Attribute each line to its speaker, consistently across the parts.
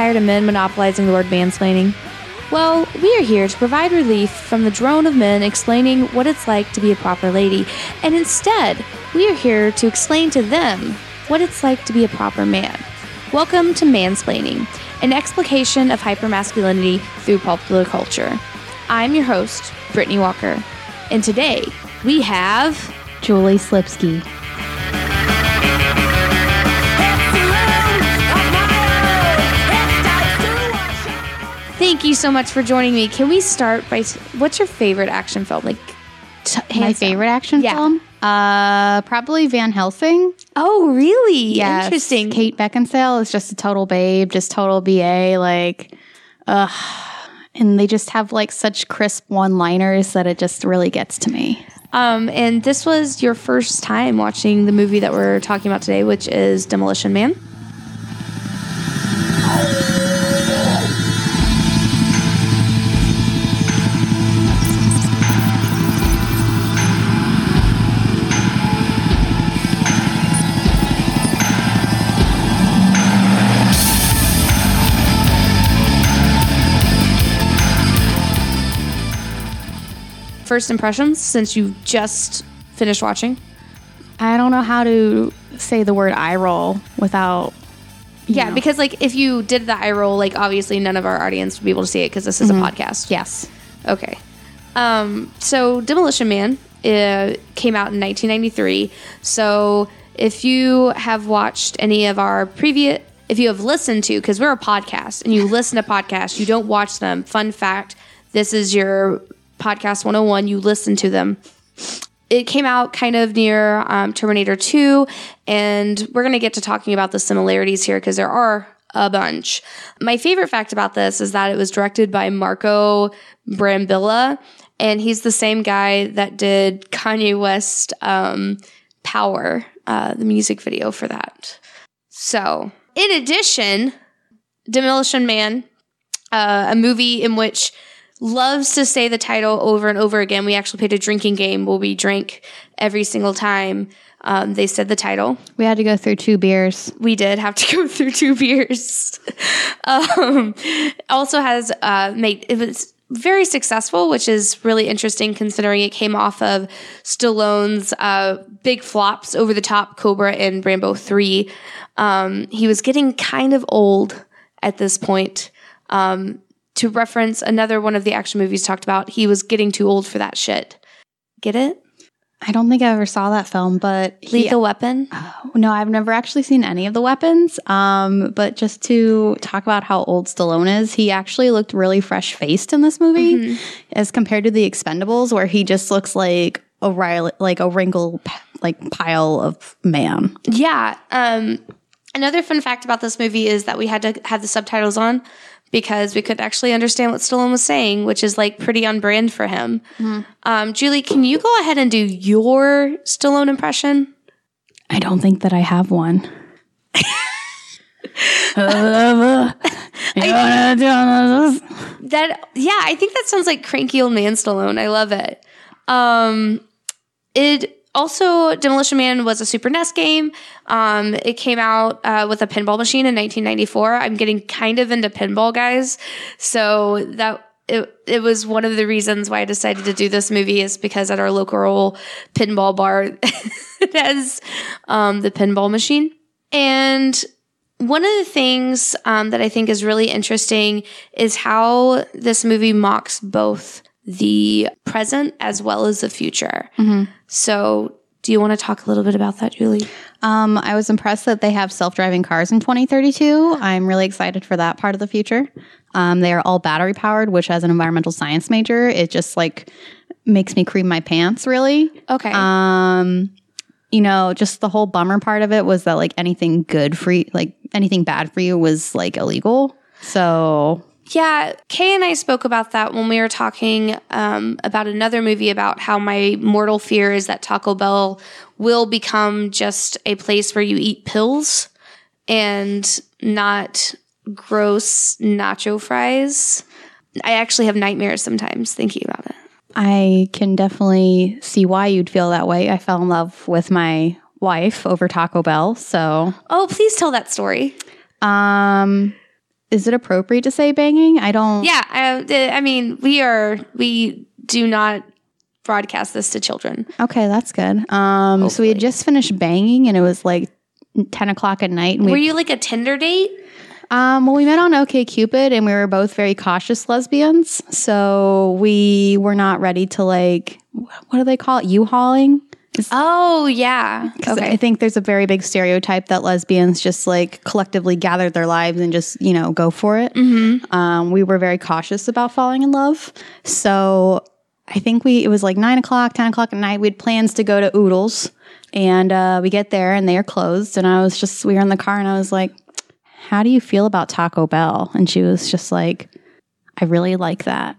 Speaker 1: tired of men monopolizing the word mansplaining? Well, we are here to provide relief from the drone of men explaining what it's like to be a proper lady, and instead, we are here to explain to them what it's like to be a proper man. Welcome to Mansplaining, an explication of hypermasculinity through popular culture. I'm your host, Brittany Walker, and today we have
Speaker 2: Julie Slipsky.
Speaker 1: Thank you so much for joining me. Can we start by what's your favorite action film? Like t-
Speaker 2: My
Speaker 1: down.
Speaker 2: favorite action
Speaker 1: Yeah.
Speaker 2: film? Uh, probably Van Helsing.
Speaker 1: Oh, really?
Speaker 2: Yes.
Speaker 1: Interesting.
Speaker 2: Kate Beckinsale is just a total babe, just total BA. Like, ugh. And they just have like such crisp one liners that it just really gets to me.
Speaker 1: Um, and this was your first time watching the movie that we're talking about today, which is Demolition Man. First impressions since you just finished watching.
Speaker 2: I don't know how to say the word eye roll without.
Speaker 1: Yeah,
Speaker 2: know.
Speaker 1: because like if you did the eye roll, like obviously none of our audience would be able to see it because this is a podcast.
Speaker 2: Yes.
Speaker 1: Okay. Um, so Demolition Man uh, came out in 1993. So if you have watched any of our previous, if you have listened to, because we're a podcast and you listen to podcasts, you don't watch them. Fun fact: this is your podcast 101. You listen to them. It came out kind of near um, Terminator 2, and we're going to get to talking about the similarities here because there are a bunch. My favorite fact about this is that it was directed by Marco Brambilla, and he's the same guy that did Kanye West um, Power, uh, the music video for that. So, in addition, Demolition Man, uh, a movie in which loves to say the title over and over again. We actually played a drinking game where we drank every single time um, they said the title.
Speaker 2: We had to go through two beers.
Speaker 1: We did have to go through two beers. um, also has uh, made it was very successful, which is really interesting considering it came off of Stallone's uh, big flops, over the top Cobra and Rambo Three. Um, he was getting kind of old at this point. Um, to reference another one of the action movies talked about, he was getting too old for that shit. Get it?
Speaker 2: I don't think I ever saw that film, but he,
Speaker 1: Lethal Weapon.
Speaker 2: No, I've never actually seen any of the weapons. Um, but just to talk about how old Stallone is, he actually looked really fresh faced in this movie, as compared to the Expendables, where he just looks like a rile- like a wrinkled p- like pile of man.
Speaker 1: Yeah. Um, another fun fact about this movie is that we had to have the subtitles on because we couldn't actually understand what Stallone was saying, which is like pretty on brand for him. Um, Julie, can you go ahead and do your Stallone impression?
Speaker 2: I don't think that I have one.
Speaker 1: That yeah, I think that sounds like cranky old man Stallone. I love it. Um, it also Demolition Man was a Super NES game. Um, it came out uh, with a pinball machine in 1994. I'm getting kind of into pinball, guys. So that it it was one of the reasons why I decided to do this movie is because at our local pinball bar it has um, the pinball machine and one of the things um, that I think is really interesting is how this movie mocks both the present as well as the future. So, do you want to talk a little bit about that, Julie?
Speaker 2: Um, I was impressed that they have self driving cars in 2032. I'm really excited for that part of the future. Um, they are all battery powered, which, as an environmental science major, it just like makes me cream my pants. Really,
Speaker 1: Okay.
Speaker 2: um, you know, just the whole bummer part of it was that like anything good for you, like anything bad for you, was like illegal. So
Speaker 1: Yeah, Kay and I spoke about that when we were talking um, about another movie about how my mortal fear is that Taco Bell will become just a place where you eat pills and not gross nacho fries. I actually have nightmares sometimes thinking about it.
Speaker 2: I can definitely see why you'd feel that way. I fell in love with my wife over Taco Bell. So,
Speaker 1: Oh, please tell that story.
Speaker 2: um, is it appropriate to say banging? I don't.
Speaker 1: Yeah, I, I mean, we are we do not broadcast this to children.
Speaker 2: Okay, that's good. Um, so we had just finished banging, and it was like ten o'clock at night. And we,
Speaker 1: Were you like a Tinder date?
Speaker 2: um, well, we met on OK Cupid, and we were both very cautious lesbians, so we were not ready to like what do they call it? U-hauling.
Speaker 1: Oh yeah.
Speaker 2: 'Cause I think there's a very big stereotype that lesbians just like collectively gather their lives and just, you know, go for it. Um, we were very cautious about falling in love. So I think we, it was like nine o'clock, 10 o'clock at night. We had plans to go to Oodles and uh, we get there and they are closed. And I was just, we were in the car and I was like, how do you feel about Taco Bell? And she was just like, I really like that.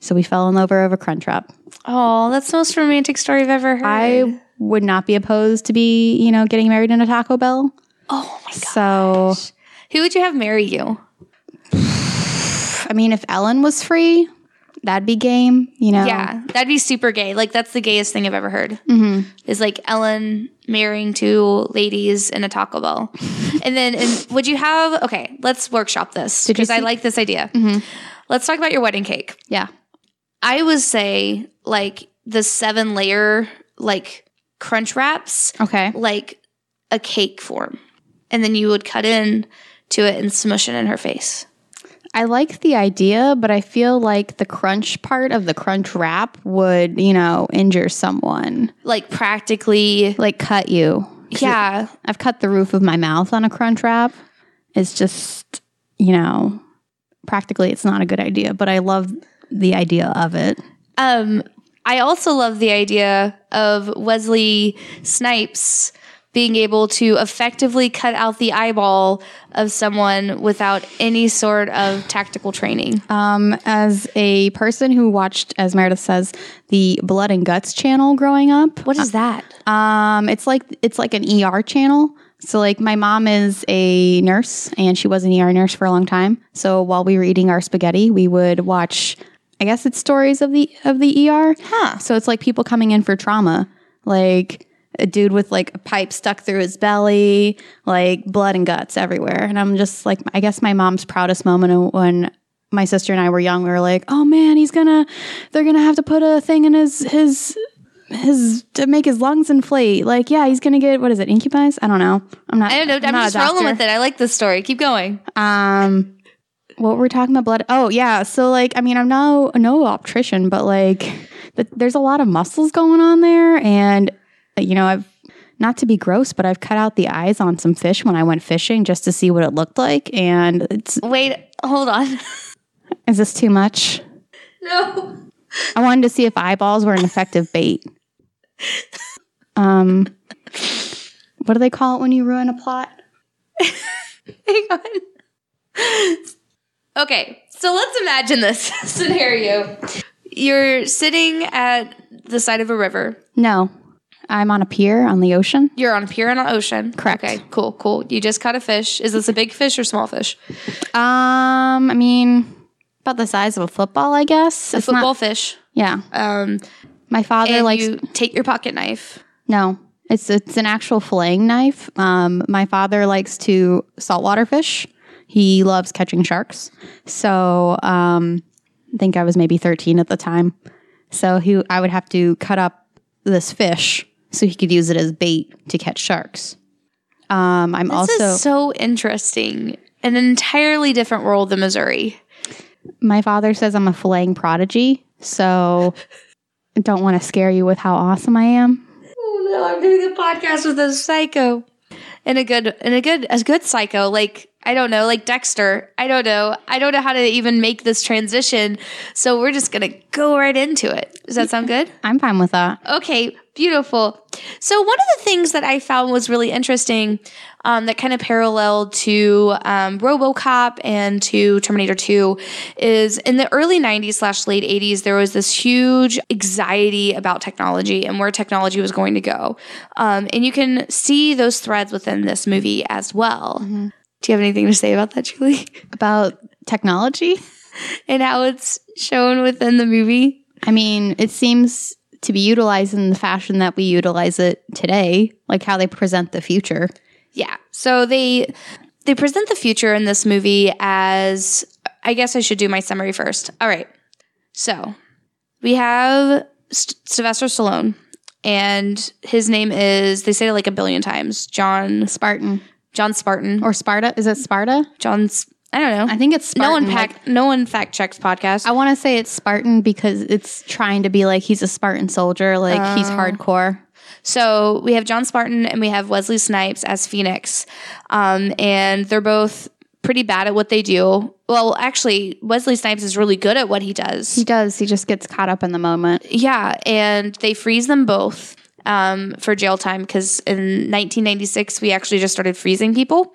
Speaker 2: So we fell in love over a Crunchwrap.
Speaker 1: Oh, that's the most romantic story I've ever heard.
Speaker 2: I would not be opposed to be, you know, getting married in a Taco Bell.
Speaker 1: oh my god.
Speaker 2: So,
Speaker 1: Who would you have marry you?
Speaker 2: I mean, if Ellen was free, that'd be game, you know?
Speaker 1: Yeah, that'd be super gay. Like that's the gayest thing I've ever heard.
Speaker 2: Mm-hmm.
Speaker 1: Is like Ellen marrying two ladies in a Taco Bell, and then and would you have? Okay, let's workshop this because I like this idea. Let's talk about your wedding cake.
Speaker 2: Yeah.
Speaker 1: I would say like the seven layer like crunch wraps,
Speaker 2: Okay.
Speaker 1: like a cake form, and then you would cut in to it and smush it in her face.
Speaker 2: I like the idea, but I feel like the crunch part of the crunch wrap would, you know, injure someone,
Speaker 1: Like practically,
Speaker 2: like cut you.
Speaker 1: yeah.
Speaker 2: I've cut the roof of my mouth on a crunch wrap. It's just, you know, practically it's not a good idea, but I love the idea of it.
Speaker 1: Um, I also love the idea of Wesley Snipes being able to effectively cut out the eyeball of someone without any sort of tactical training.
Speaker 2: Um, as a person who watched, as Meredith says, the Blood and Guts channel growing up,
Speaker 1: What is that?
Speaker 2: Um, it's like it's like an ER channel. So like my mom is a nurse and she was an ER nurse for a long time. So while we were eating our spaghetti, we would watch I guess it's stories of the of the ER.
Speaker 1: Huh.
Speaker 2: So it's like people coming in for trauma. Like a dude with like a pipe stuck through his belly, like blood and guts everywhere. And I'm just like I guess my mom's proudest moment when my sister and I were young, we were like, "Oh man, he's gonna, they're gonna have to put a thing in his his his to make his lungs inflate. Like, yeah, he's gonna get what is it, incubus? I don't know. I'm not.
Speaker 1: I don't know. I'm,
Speaker 2: not
Speaker 1: just rolling with it. I like this story. Keep going.
Speaker 2: Um, what were we talking about? Blood. Oh yeah. So like, I mean, I'm no no optician, but like, th- there's a lot of muscles going on there, and you know, I've not to be gross, but I've cut out the eyes on some fish when I went fishing just to see what it looked like, and it's
Speaker 1: Wait, hold on.
Speaker 2: is this too much?
Speaker 1: no.
Speaker 2: I wanted to see if eyeballs were an effective bait. Um, what do they call it when you ruin a plot?
Speaker 1: Hang on. Okay, so let's imagine this scenario. You're sitting at the side of a river.
Speaker 2: No, I'm on a pier on the ocean.
Speaker 1: You're on a pier on an ocean.
Speaker 2: Correct.
Speaker 1: Okay, cool, cool. You just caught a fish. Is this a big fish or small fish?
Speaker 2: Um, I mean, about the size of a football, I guess.
Speaker 1: A
Speaker 2: It's
Speaker 1: football
Speaker 2: Not,
Speaker 1: fish.
Speaker 2: yeah,
Speaker 1: Um,
Speaker 2: my father
Speaker 1: and
Speaker 2: likes.
Speaker 1: you take your pocket knife.
Speaker 2: no, it's it's an actual filleting knife. Um, my father likes to saltwater fish. He loves catching sharks. So, um, I think I was maybe 13 at the time. So he, I would have to cut up this fish so he could use it as bait to catch sharks. Um, I'm
Speaker 1: This
Speaker 2: also
Speaker 1: is so interesting. An entirely different world than Missouri.
Speaker 2: my father says I'm a filleting prodigy. So I don't want to scare you with how awesome I am.
Speaker 1: Oh no, I'm doing a podcast with a psycho. And a good and a good a good psycho, like I don't know, like Dexter. I don't know. I don't know how to even make this transition. So we're just gonna go right into it. Does that sound good?
Speaker 2: I'm fine with that.
Speaker 1: Okay, beautiful. So one of the things that I found was really interesting, um, that kind of paralleled to um, RoboCop and to Terminator Two, is in the early '90s slash late '80s there was this huge anxiety about technology and where technology was going to go, um, and you can see those threads within this movie as well. Do you have anything to say about that, Julie?
Speaker 2: About technology,
Speaker 1: and how it's shown within the movie?
Speaker 2: I mean, it seems to be utilized in the fashion that we utilize it today, like how they present the future.
Speaker 1: Yeah. So they they present the future in this movie as I guess I should do my summary first. All right. So we have St- Sylvester Stallone, and his name is, they say it like a billion times John,
Speaker 2: Spartan
Speaker 1: John Spartan.
Speaker 2: or Sparta. Is it Sparta?
Speaker 1: John's, I don't know.
Speaker 2: I think it's
Speaker 1: no
Speaker 2: Spartan.
Speaker 1: one
Speaker 2: like-
Speaker 1: fact, no one fact checks podcast.
Speaker 2: I want to say it's Spartan because it's trying to be like he's a Spartan soldier, like he's hardcore.
Speaker 1: So we have John Spartan and we have Wesley Snipes as Phoenix. Um, and they're both pretty bad at what they do. Well, actually, Wesley Snipes is really good at what he does.
Speaker 2: He does. He just gets caught up in the moment.
Speaker 1: Yeah. And they freeze them both um, for jail time because in 1996, we actually just started freezing people.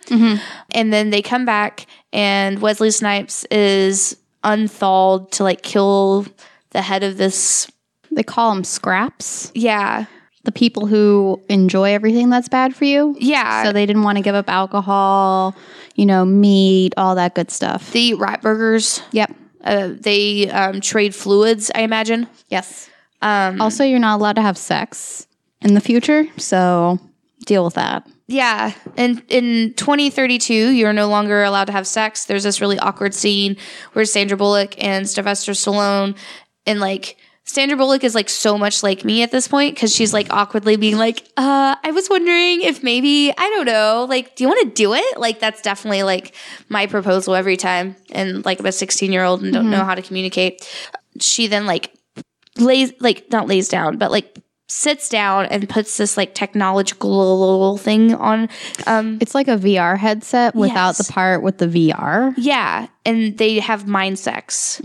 Speaker 1: And then they come back and Wesley Snipes is unthawed to like kill the head of this.
Speaker 2: They call them scraps.
Speaker 1: Yeah.
Speaker 2: The people who enjoy everything that's bad for you.
Speaker 1: Yeah.
Speaker 2: So they didn't want to give up alcohol, you know, meat, all that good stuff.
Speaker 1: they eat rat burgers.
Speaker 2: Yep.
Speaker 1: Uh, they um, trade fluids, I imagine.
Speaker 2: Yes. Um, also, you're not allowed to have sex in the future, so deal with that.
Speaker 1: Yeah. And in 2032, you're no longer allowed to have sex. There's this really awkward scene where Sandra Bullock and Sylvester Stallone, and like, Sandra Bullock is like so much like me at this point because she's like awkwardly being like, uh, I was wondering if maybe, I don't know, like, do you want to do it? Like, that's definitely like my proposal every time. And like, I'm a 16 year old and don't know how to communicate. She then like lays, like, not lays down, but like sits down and puts this like technological thing on. Um,
Speaker 2: It's like a VR headset without
Speaker 1: Yes.
Speaker 2: the part with the VR.
Speaker 1: yeah, and they have mind sex,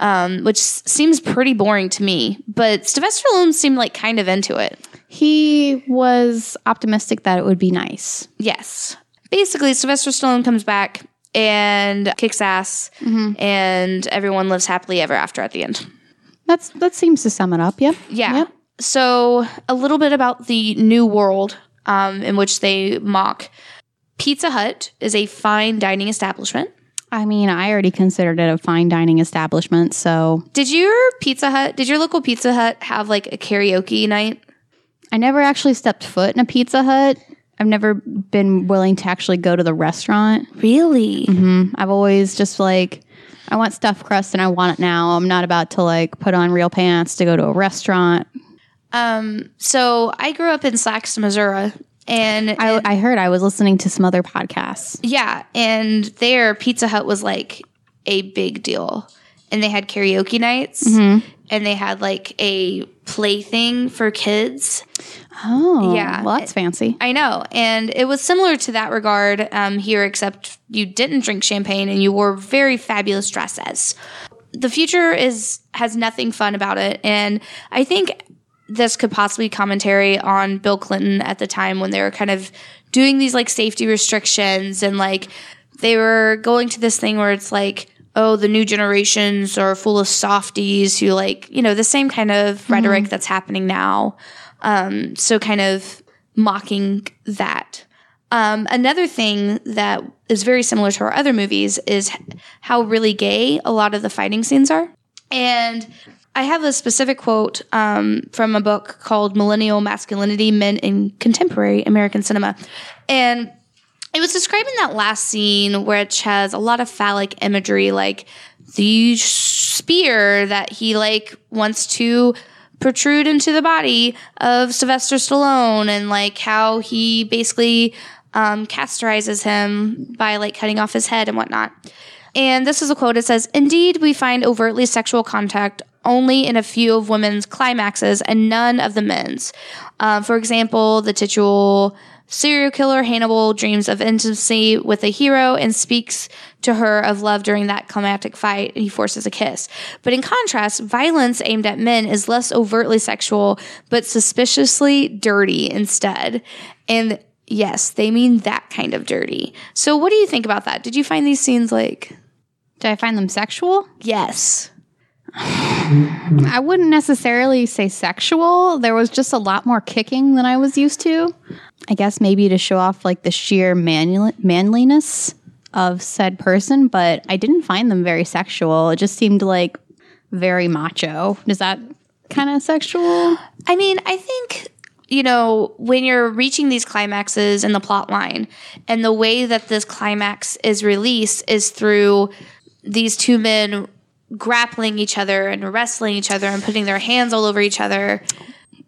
Speaker 1: um, which seems pretty boring to me. But Sylvester Stallone seemed like kind of into it.
Speaker 2: He was optimistic that it would be nice.
Speaker 1: Yes, basically, Sylvester Stallone comes back and kicks ass, and everyone lives happily ever after at the end.
Speaker 2: That's that seems to sum it up. Yep.
Speaker 1: Yeah.
Speaker 2: Yep.
Speaker 1: So a little bit about the new world um, in which they mock. Pizza Hut is a fine dining establishment.
Speaker 2: I mean, I already considered it a fine dining establishment, so
Speaker 1: Did your Pizza Hut, did your local Pizza Hut have like a karaoke night?
Speaker 2: I never actually stepped foot in a Pizza Hut. I've never been willing to actually go to the restaurant.
Speaker 1: Really?
Speaker 2: I've always just like, I want stuffed crust and I want it now. I'm not about to like put on real pants to go to a restaurant.
Speaker 1: Um, so I grew up in Saxton, Missouri, and
Speaker 2: I, I heard I was listening to some other podcasts.
Speaker 1: yeah, and there Pizza Hut was like a big deal, and they had karaoke nights, and they had like a plaything for kids.
Speaker 2: Oh,
Speaker 1: Yeah.
Speaker 2: Well, that's fancy.
Speaker 1: I know, and it was similar to that regard um, here, except you didn't drink champagne and you wore very fabulous dresses. The future is has nothing fun about it, and I think this could possibly commentary on Bill Clinton at the time when they were kind of doing these like safety restrictions and like they were going to this thing where it's like oh the new generations are full of softies who like you know the same kind of rhetoric that's happening now. Um, so kind of mocking that. Um, another thing that is very similar to our other movies is how really gay a lot of the fighting scenes are. And I have a specific quote um, from a book called Millennial Masculinity Men in Contemporary American Cinema. And it was describing that last scene, which has a lot of phallic imagery, like the spear that he like wants to protrude into the body of Sylvester Stallone, and like how he basically um, him by like cutting off his head and whatnot. And this is a quote. It says, Indeed, we find overtly sexual contact only in a few of women's climaxes and none of the men's. Um, for example, the titular serial killer Hannibal dreams of intimacy with a hero and speaks to her of love during that climactic fight and he forces a kiss. But in contrast, violence aimed at men is less overtly sexual, but suspiciously dirty instead. And yes, they mean that kind of dirty. So what do you think about that? Did you find these scenes like,
Speaker 2: Did I find them sexual?
Speaker 1: yes?
Speaker 2: I wouldn't necessarily say sexual. There was just a lot more kicking than I was used to. I guess maybe to show off like the sheer manli- manliness of said person, but I didn't find them very sexual. It just seemed like very macho. Is that kind of sexual?
Speaker 1: I mean, I think you know, when you're reaching these climaxes in the plot line, and the way that this climax is released is through these two men grappling each other and wrestling each other and putting their hands all over each other.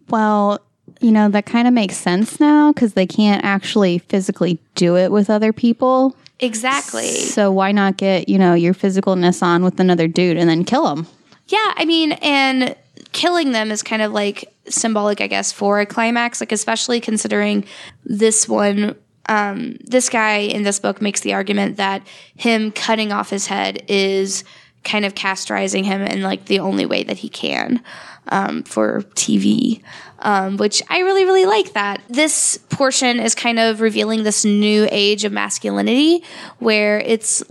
Speaker 2: Well, you know, that kind of makes sense now because they can't actually physically do it with other people.
Speaker 1: Exactly.
Speaker 2: So why not get, you know, your physicalness on with another dude and then kill him?
Speaker 1: Yeah, I mean, and killing them is kind of like symbolic, I guess, for a climax, like especially considering this one. Um, this guy in this book makes the argument that him cutting off his head is kind of castorizing him in like the only way that he can um, for TV, um, which I really, really like that. This portion is kind of revealing this new age of masculinity where it's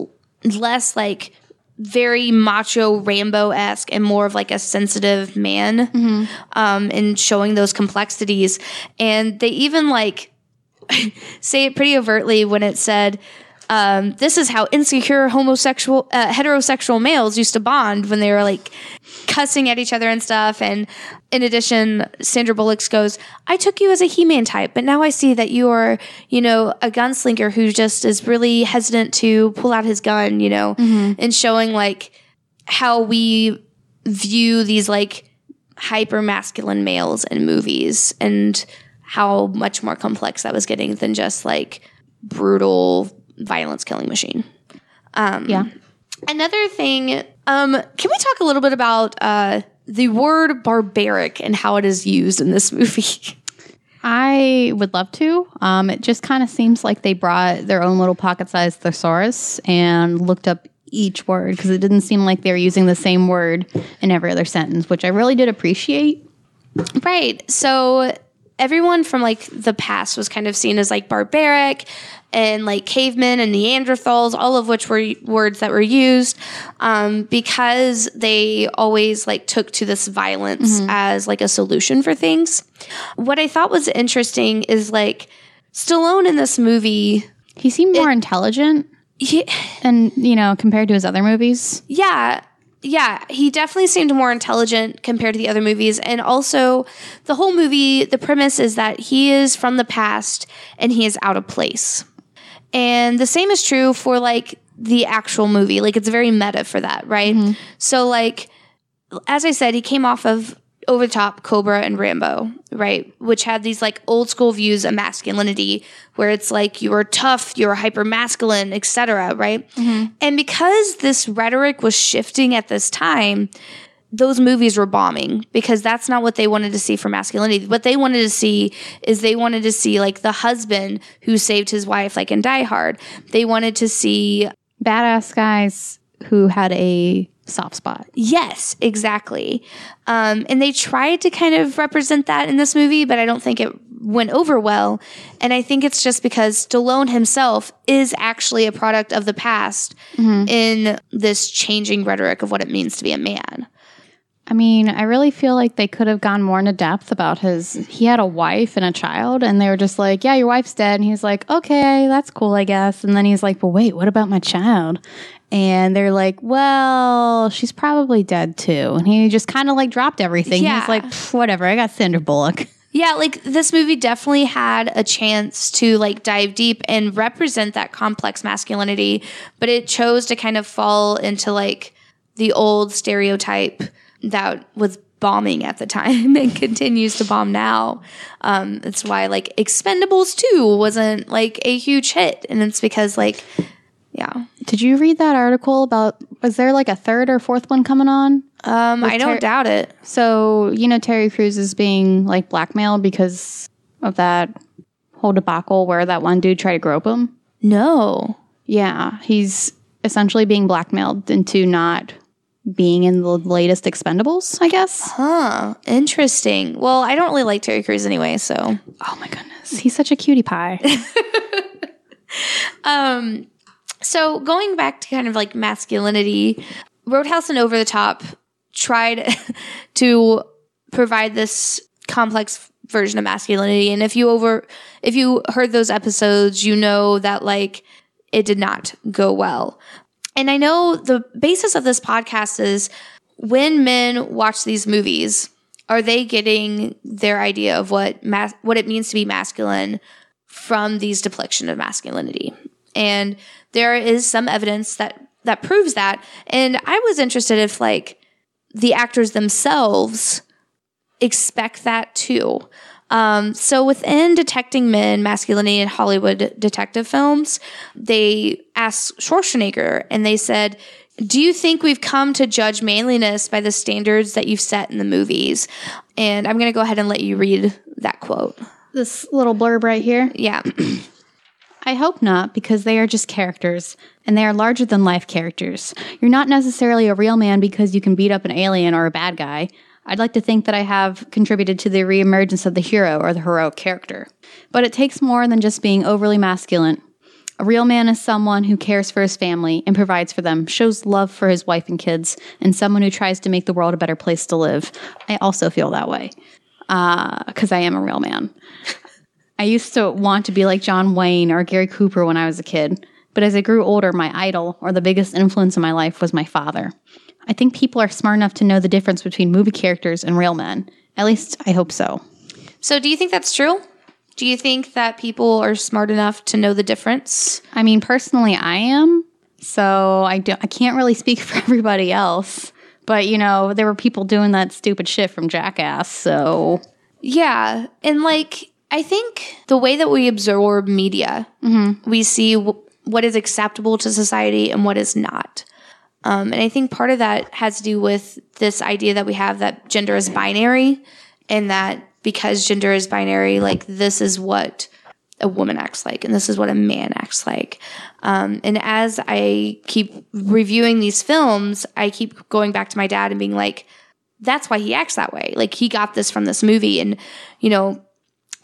Speaker 1: less like very macho Rambo esque and more of like a sensitive man, mm-hmm. um, and showing those complexities. And they even like say it pretty overtly when it said, um, this is how insecure homosexual, uh, heterosexual males used to bond when they were like cussing at each other and stuff. And in addition, Sandra Bullock goes, I took you as a He Man type, but now I see that you are, you know, a gunslinger who just is really hesitant to pull out his gun, you know, mm-hmm. and showing like how we view these like hyper masculine males in movies and how much more complex that was getting than just like brutal violence killing machine. Um,
Speaker 2: yeah.
Speaker 1: Another thing, um, can we talk a little bit about uh, the word barbaric and how it is used in this movie?
Speaker 2: I would love to. Um, it just kind of seems like they brought their own little pocket sized thesaurus and looked up each word because it didn't seem like they were using the same word in every other sentence, which I really did appreciate.
Speaker 1: Right. So everyone from like the past was kind of seen as like barbaric and like cavemen and Neanderthals, all of which were words that were used um, because they always like took to this violence mm-hmm. as like a solution for things. What I thought was interesting is like Stallone in this movie,
Speaker 2: he seemed more it, intelligent.
Speaker 1: Yeah.
Speaker 2: And, you know, compared to his other movies.
Speaker 1: Yeah yeah, he definitely seemed more intelligent compared to the other movies. And also, the whole movie, the premise is that he is from the past and he is out of place. And the same is true for like the actual movie. Like it's very meta for that, right? Mm-hmm. So like as I said, he came off of over the top Cobra and Rambo, right? Which had these like old school views of masculinity where it's like you are tough, you're hyper masculine, etc., right? Mm-hmm. And because this rhetoric was shifting at this time, those movies were bombing because that's not what they wanted to see for masculinity. What they wanted to see is they wanted to see like the husband who saved his wife, like in Die Hard. They wanted to see
Speaker 2: badass guys who had a soft spot.
Speaker 1: Yes, exactly. Um, and they tried to kind of represent that in this movie, but I don't think it went over well. And I think it's just because Stallone himself is actually a product of the past mm-hmm. in this changing rhetoric of what it means to be a man.
Speaker 2: I mean, I really feel like they could have gone more into depth about his. He had a wife and a child, and they were just like, "Yeah, your wife's dead." And he's like, "Okay, that's cool, I guess." And then he's like, "But wait, what about my child?" And they're like, "Well, she's probably dead too." And he just kind of like dropped everything. Yeah. He's like, "Whatever, I got Sandra Bullock."
Speaker 1: Yeah, like this movie definitely had a chance to like dive deep and represent that complex masculinity, but it chose to kind of fall into like the old stereotype that was bombing at the time and continues to bomb now. Um, that's why like Expendables 2 wasn't like a huge hit. And it's because like, yeah.
Speaker 2: Did you read that article about, was there like a third or fourth one coming on?
Speaker 1: Um, I don't Ter- doubt it.
Speaker 2: So, you know, Terry Crews is being like blackmailed because of that whole debacle where that one dude tried to grope him.
Speaker 1: No.
Speaker 2: Yeah. He's essentially being blackmailed into not being in the latest Expendables, I guess.
Speaker 1: Huh. Interesting. Well, I don't really like Terry Crews anyway, so.
Speaker 2: Oh my goodness. He's such a cutie pie.
Speaker 1: um, so going back to kind of like masculinity, Roadhouse and Over the Top tried to provide this complex version of masculinity. And if you over, if you heard those episodes, you know that like it did not go well. And I know the basis of this podcast is when men watch these movies, are they getting their idea of what mas- what it means to be masculine from these depiction of masculinity? And there is some evidence that that proves that. And I was interested if like the actors themselves expect that too. Um, so within detecting men masculinity in Hollywood detective films, they asked Schwarzenegger and they said, do you think we've come to judge manliness by the standards that you've set in the movies? And I'm going to go ahead and let you read that quote.
Speaker 2: This little blurb right here.
Speaker 1: Yeah.
Speaker 2: I hope not, because they are just characters, and they are larger than life characters. You're not necessarily a real man because you can beat up an alien or a bad guy. I'd like to think that I have contributed to the reemergence of the hero or the heroic character. But it takes more than just being overly masculine. A real man is someone who cares for his family and provides for them, shows love for his wife and kids, and someone who tries to make the world a better place to live. I also feel that way because uh, I am a real man. I used to want to be like John Wayne or Gary Cooper when I was a kid, but as I grew older, my idol or the biggest influence in my life was my father. I think people are smart enough to know the difference between movie characters and real men. At least I hope so.
Speaker 1: So, do you think that's true? Do you think that people are smart enough to know the difference?
Speaker 2: I mean, personally, I am. So I don't. I can't really speak for everybody else. But you know, there were people doing that stupid shit from Jackass. So
Speaker 1: yeah, and like I think the way that we absorb media, mm-hmm. we see w- what is acceptable to society and what is not. Um, and I think part of that has to do with this idea that we have that gender is binary and that because gender is binary, like this is what a woman acts like and this is what a man acts like. Um, and as I keep reviewing these films, I keep going back to my dad and being like, that's why he acts that way. Like he got this from this movie. And, you know,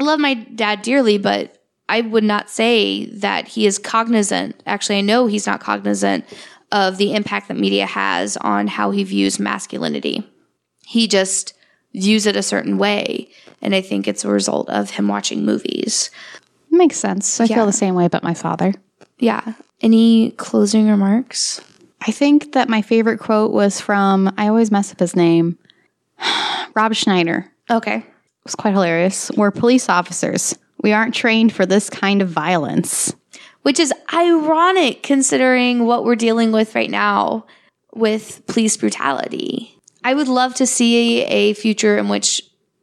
Speaker 1: I love my dad dearly, but I would not say that he is cognizant. Actually, I know he's not cognizant of the impact that media has on how he views masculinity. He just views it a certain way. And I think it's a result of him watching movies.
Speaker 2: Makes sense. I yeah. feel the same way about my father.
Speaker 1: Yeah. Any closing remarks?
Speaker 2: I think that my favorite quote was from, I always mess up his name, Rob Schneider.
Speaker 1: Okay.
Speaker 2: Was quite hilarious. We're police officers. We aren't trained for this kind of violence
Speaker 1: which is ironic considering what we're dealing with right now with police brutality. I would love to see a future in which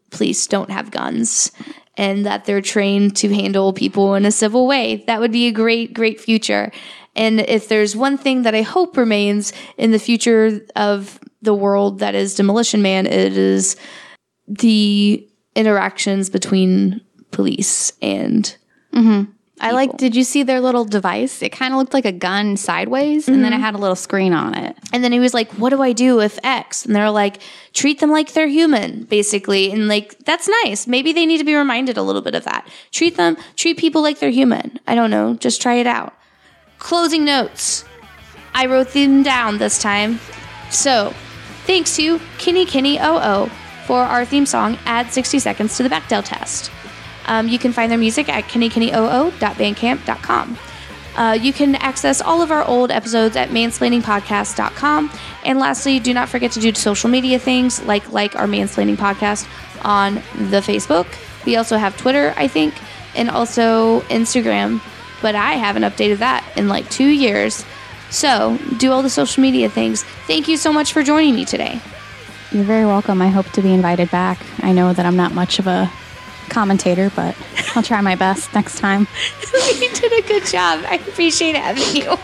Speaker 1: police don't have guns and that they're trained to handle people in a civil way. That would be a great, great future. And if there's one thing that I hope remains in the future of the world that is Demolition Man, it is the interactions between police and
Speaker 2: mm-hmm. I like. Did you see their little device? It kind of looked like a gun sideways, mm-hmm. and then it mm-hmm. had a little screen on it.
Speaker 1: And then he was like, "What do I do if X?" And they're like, "Treat them like they're human, basically." And like, that's nice. Maybe they need to be reminded a little bit of that. Treat them, treat people like they're human. I don't know. Just try it out. Closing notes. I wrote them down this time. So, thanks to Kenny Kenny OO for our theme song. Add 60 seconds to the Bechdel test. Um, you can find their music at kennykennyoo.bandcamp.com. Uh, you can access all of our old episodes at mansplainingpodcast.com. And lastly, do not forget to do social media things like like our mansplaining podcast on the Facebook. We also have Twitter, I think, and also Instagram, but I haven't updated that in like two years. So do all the social media things. Thank you so much for joining me today.
Speaker 2: You're very welcome. I hope to be invited back. I know that I'm not much of a commentator, but I'll try my best next time.
Speaker 1: you did a good job. I appreciate having you.